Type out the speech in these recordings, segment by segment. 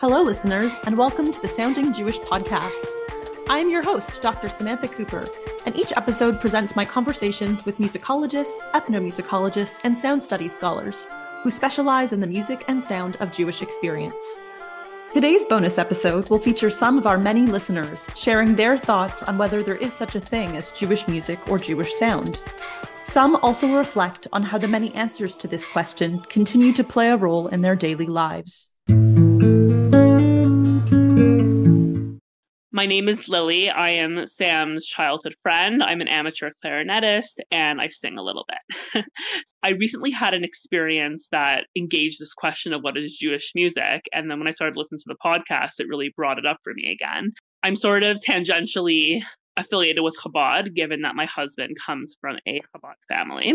Hello, listeners, and welcome to the Sounding Jewish podcast. I'm your host, Dr. Samantha Cooper, and each episode presents my conversations with musicologists, ethnomusicologists, and sound studies scholars who specialize in the music and sound of Jewish experience. Today's bonus episode will feature some of our many listeners sharing their thoughts on whether there is such a thing as Jewish music or Jewish sound. Some also reflect on how the many answers to this question continue to play a role in their daily lives. My name is Lily. I am Sam's childhood friend. I'm an amateur clarinetist and I sing a little bit. I recently had an experience that engaged this question of what is Jewish music. And then when I started listening to the podcast, it really brought it up for me again. I'm sort of tangentially affiliated with Chabad, given that my husband comes from a Chabad family.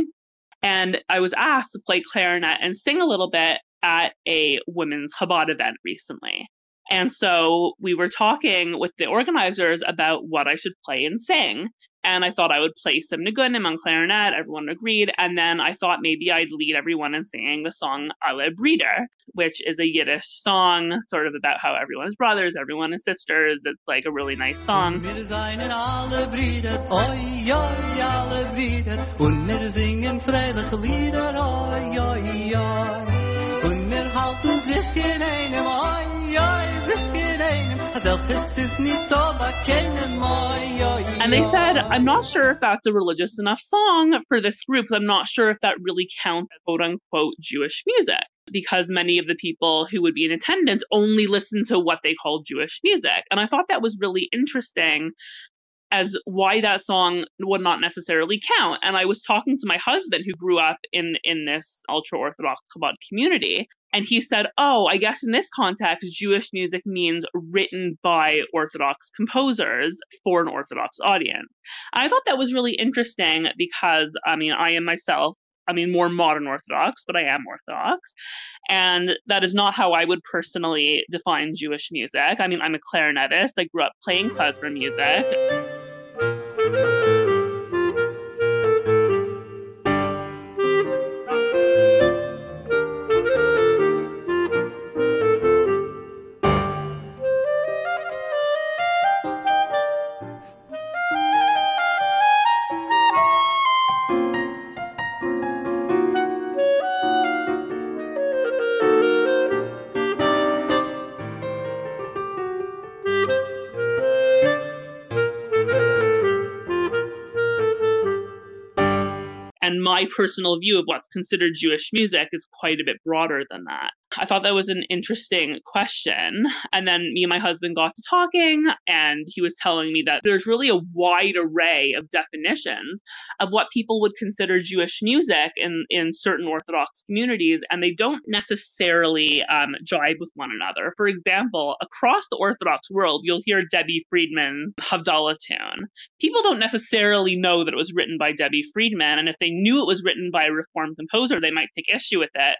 And I was asked to play clarinet and sing a little bit at a women's Chabad event recently. And so we were talking with the organizers about what I should play and sing. And I thought I would play some nigunim on clarinet. Everyone agreed. And then I thought maybe I'd lead everyone in singing the song Ale Brider, which is a Yiddish song, sort of about how everyone is brothers, everyone is sisters. It's like a really nice song. And they said, I'm not sure if that's a religious enough song for this group. I'm not sure if that really counts quote unquote Jewish music because many of the people who would be in attendance only listen to what they call Jewish music. And I thought that was really interesting as why that song would not necessarily count. And I was talking to my husband who grew up in in this ultra orthodox Chabad community, and he said, "Oh, I guess in this context, Jewish music means written by Orthodox composers for an Orthodox audience." I thought that was really interesting because I mean, I am myself I mean, more modern Orthodox, but I am Orthodox. And that is not how I would personally define Jewish music. I mean, I'm a clarinetist. I grew up playing klezmer music. My personal view of what's considered Jewish music is quite a bit broader than that. I thought that was an interesting question. And then me and my husband got to talking, and he was telling me that there's really a wide array of definitions of what people would consider Jewish music in, in certain Orthodox communities, and they don't necessarily um, jibe with one another. For example, across the Orthodox world, you'll hear Debbie Friedman's Havdalah tune. People don't necessarily know that it was written by Debbie Friedman, and if they knew it was written by a Reformed composer, they might take issue with it.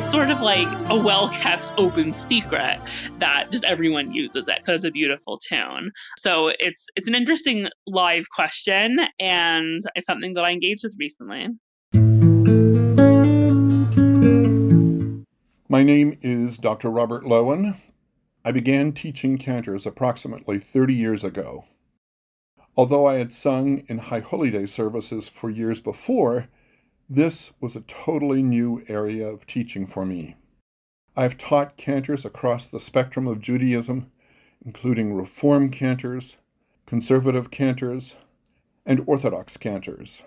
It's sort of like a well kept open secret that just everyone uses it because it's a beautiful tune. So it's it's an interesting live question and it's something that I engaged with recently. My name is Dr. Robert Lowen. I began teaching cantors approximately 30 years ago. Although I had sung in High Holy Day services for years before, this was a totally new area of teaching for me. I've taught cantors across the spectrum of Judaism, including Reform cantors, conservative cantors, and Orthodox cantors.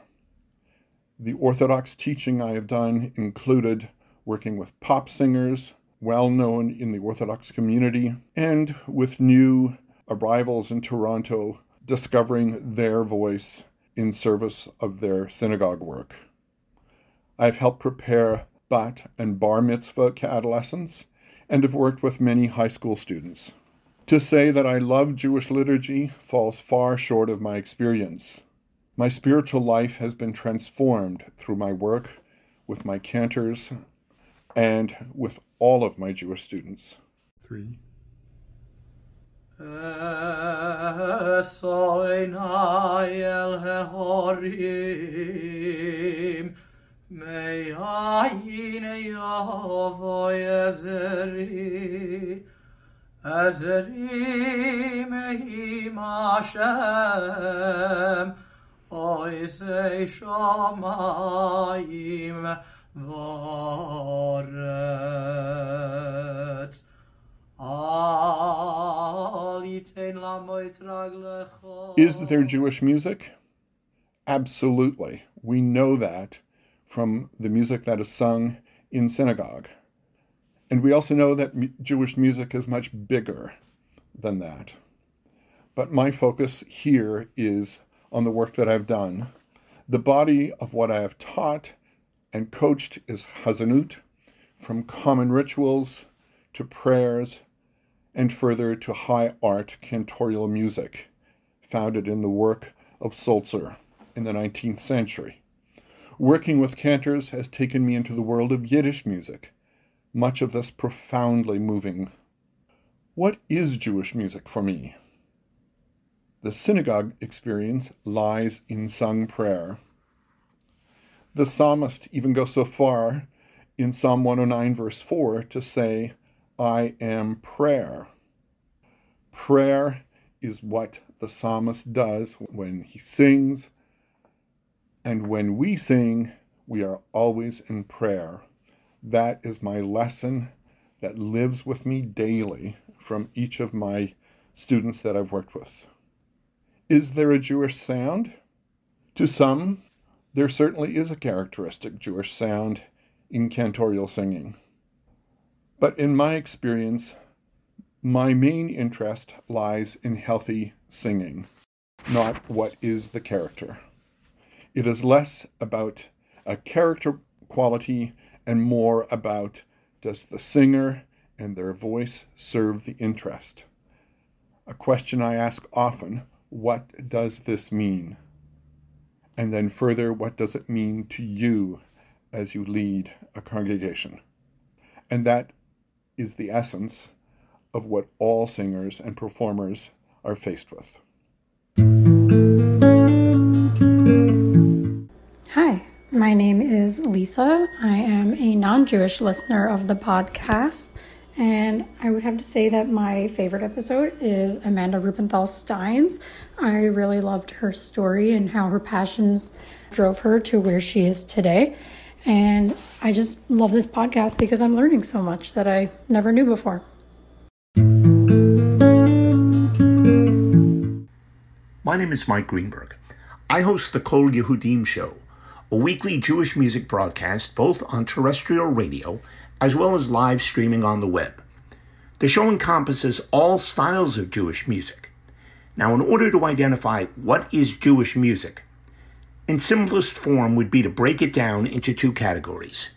The Orthodox teaching I have done included working with pop singers, well known in the Orthodox community, and with new arrivals in Toronto discovering their voice in service of their synagogue work. I've helped prepare bat, and bar mitzvah adolescents, and have worked with many high school students. To say that I love Jewish liturgy falls far short of my experience. My spiritual life has been transformed through my work with my cantors and with all of my Jewish students. Three. Azri mehim Hashem shomayim voret Is there Jewish music? Absolutely. We know that from the music that is sung in synagogue. And we also know that Jewish music is much bigger than that. But my focus here is on the work that I've done. The body of what I have taught and coached is Hazanut, from common rituals to prayers and further to high art cantorial music, founded in the work of Sulzer in the 19th century. Working with cantors has taken me into the world of Yiddish music, much of this profoundly moving. What is Jewish music for me? The synagogue experience lies in sung prayer. The psalmist even goes so far in Psalm 109, verse 4, to say, I am prayer. Prayer is what the psalmist does when he sings, and when we sing, we are always in prayer. That is my lesson that lives with me daily from each of my students that I've worked with. Is there a Jewish sound? To some, there certainly is a characteristic Jewish sound in cantorial singing. But in my experience, my main interest lies in healthy singing, not what is the character. It is less about a character quality and more about does the singer and their voice serve the interest? A question I ask often what does this mean? And then further, what does it mean to you as you lead a congregation? And that is the essence of what all singers and performers are faced with. My name is Lisa. I am a non Jewish listener of the podcast. And I would have to say that my favorite episode is Amanda Ruppenthal Stein's. I really loved her story and how her passions drove her to where she is today. And I just love this podcast because I'm learning so much that I never knew before. My name is Mike Greenberg. I host the Kol Yehudim show a weekly Jewish music broadcast both on terrestrial radio as well as live streaming on the web. The show encompasses all styles of Jewish music. Now, in order to identify what is Jewish music, in simplest form would be to break it down into two categories.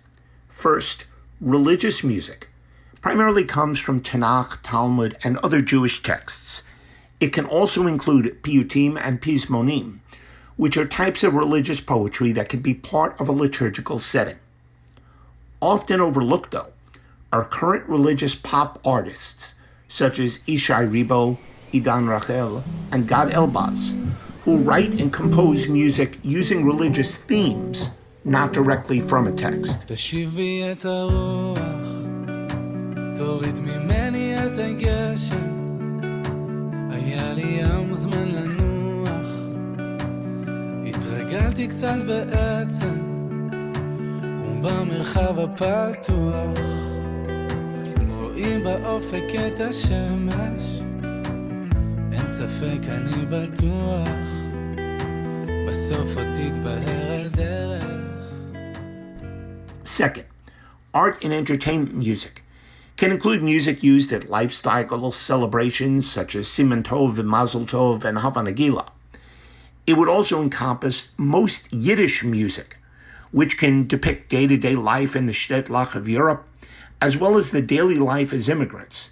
First, religious music primarily comes from Tanakh, Talmud, and other Jewish texts. It can also include piyutim and pizmonim, which are types of religious poetry that can be part of a liturgical setting. Often overlooked, though, are current religious pop artists such as Ishai Ribo, Idan Raichel, and Gad Elbaz, who write and compose music using religious themes, not directly from a text. תוריד ממני את הגשם, היה לי ים זמן לנ... קצת בעצם, ובמרחב הפתוח רואים באופק את השמש, אין ספק אני בטוח, בסוף עוד תתבהר הדרך. Second, art and entertainment music can include music used at lifestyle celebrations such as Siman Tov and Mazel Tov and Hava Nagila. It would also encompass most Yiddish music, which can depict day to day life in the shtetlach of Europe, as well as the daily life as immigrants.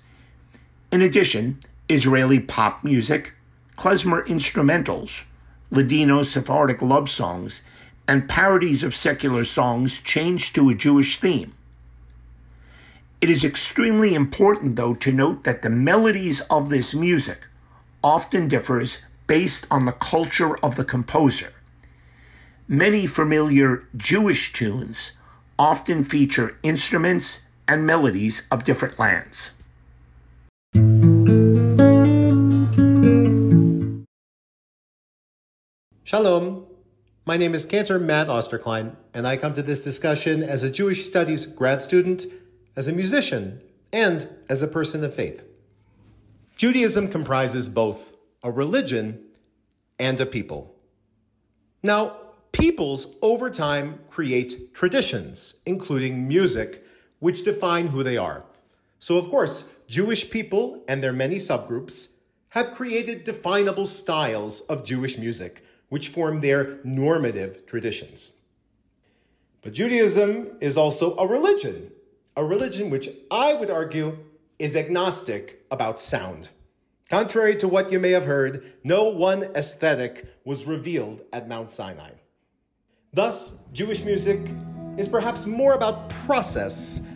In addition, Israeli pop music, klezmer instrumentals, Ladino Sephardic love songs, and parodies of secular songs changed to a Jewish theme. It is extremely important, though, to note that the melodies of this music often differs based on the culture of the composer. Many familiar Jewish tunes often feature instruments and melodies of different lands. Shalom. My name is Cantor Matt Osterklein, and I come to this discussion as a Jewish Studies grad student, as a musician, and as a person of faith. Judaism comprises both a religion and a people. Now, peoples over time create traditions, including music, which define who they are. So, of course, Jewish people and their many subgroups have created definable styles of Jewish music which form their normative traditions. But Judaism is also a religion, a religion which I would argue is agnostic about sound. Contrary to what you may have heard, no one aesthetic was revealed at Mount Sinai. Thus, Jewish music is perhaps more about process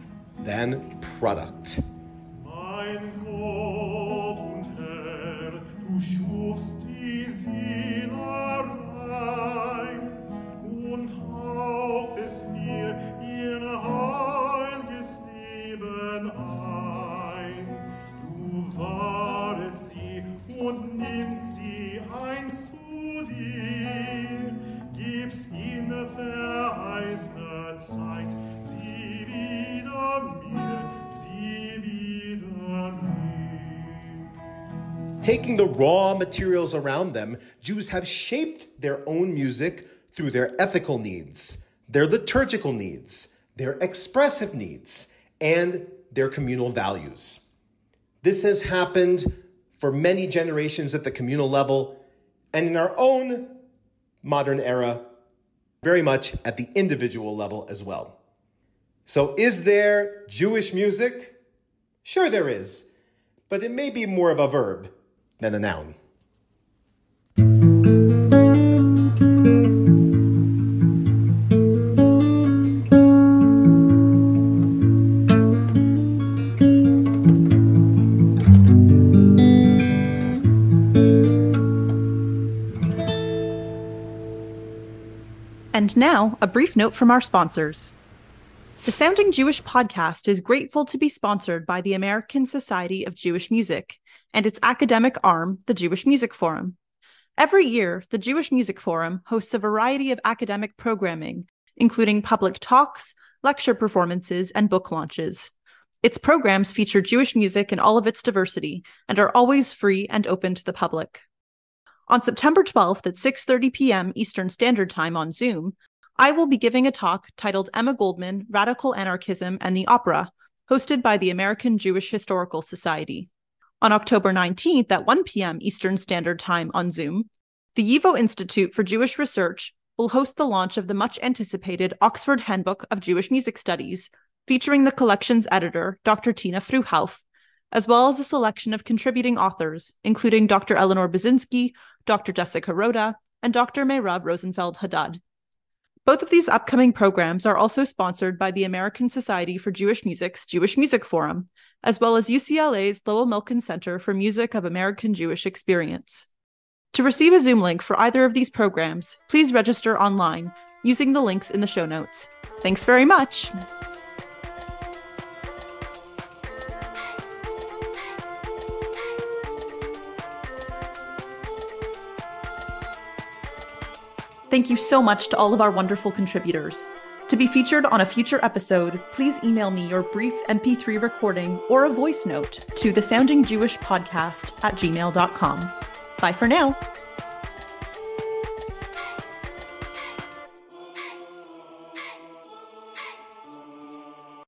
than product. Taking the raw materials around them, Jews have shaped their own music through their ethical needs, their liturgical needs, their expressive needs, and their communal values. This has happened for many generations at the communal level, and in our own modern era, very much at the individual level as well. So, is there Jewish music? Sure, there is, but it may be more of a verb than a noun. And now, a brief note from our sponsors. The Sounding Jewish podcast is grateful to be sponsored by the American Society of Jewish Music and its academic arm, the Jewish Music Forum. Every year, the Jewish Music Forum hosts a variety of academic programming, including public talks, lecture performances, and book launches. Its programs feature Jewish music in all of its diversity and are always free and open to the public. On September 12th at 6:30 p.m. Eastern Standard Time on Zoom, I will be giving a talk titled Emma Goldman: Radical Anarchism and the Opera, hosted by the American Jewish Historical Society. On October 19th at 1 p.m. Eastern Standard Time on Zoom, the YIVO Institute for Jewish Research will host the launch of the much anticipated Oxford Handbook of Jewish Music Studies, featuring the collection's editor, Dr. Tina Fruhauf, as well as a selection of contributing authors, including Dr. Eleanor Basinski, Dr. Jessica Roda, and Dr. Meirav Rosenfeld Haddad. Both of these upcoming programs are also sponsored by the American Society for Jewish Music's Jewish Music Forum, as well as UCLA's Lowell Milken Center for Music of American Jewish Experience. To receive a Zoom link for either of these programs, please register online using the links in the show notes. Thanks very much. Thank you so much to all of our wonderful contributors. To be featured on a future episode, please email me your brief MP3 recording or a voice note to the Sounding Jewish Podcast at gmail.com. Bye for now.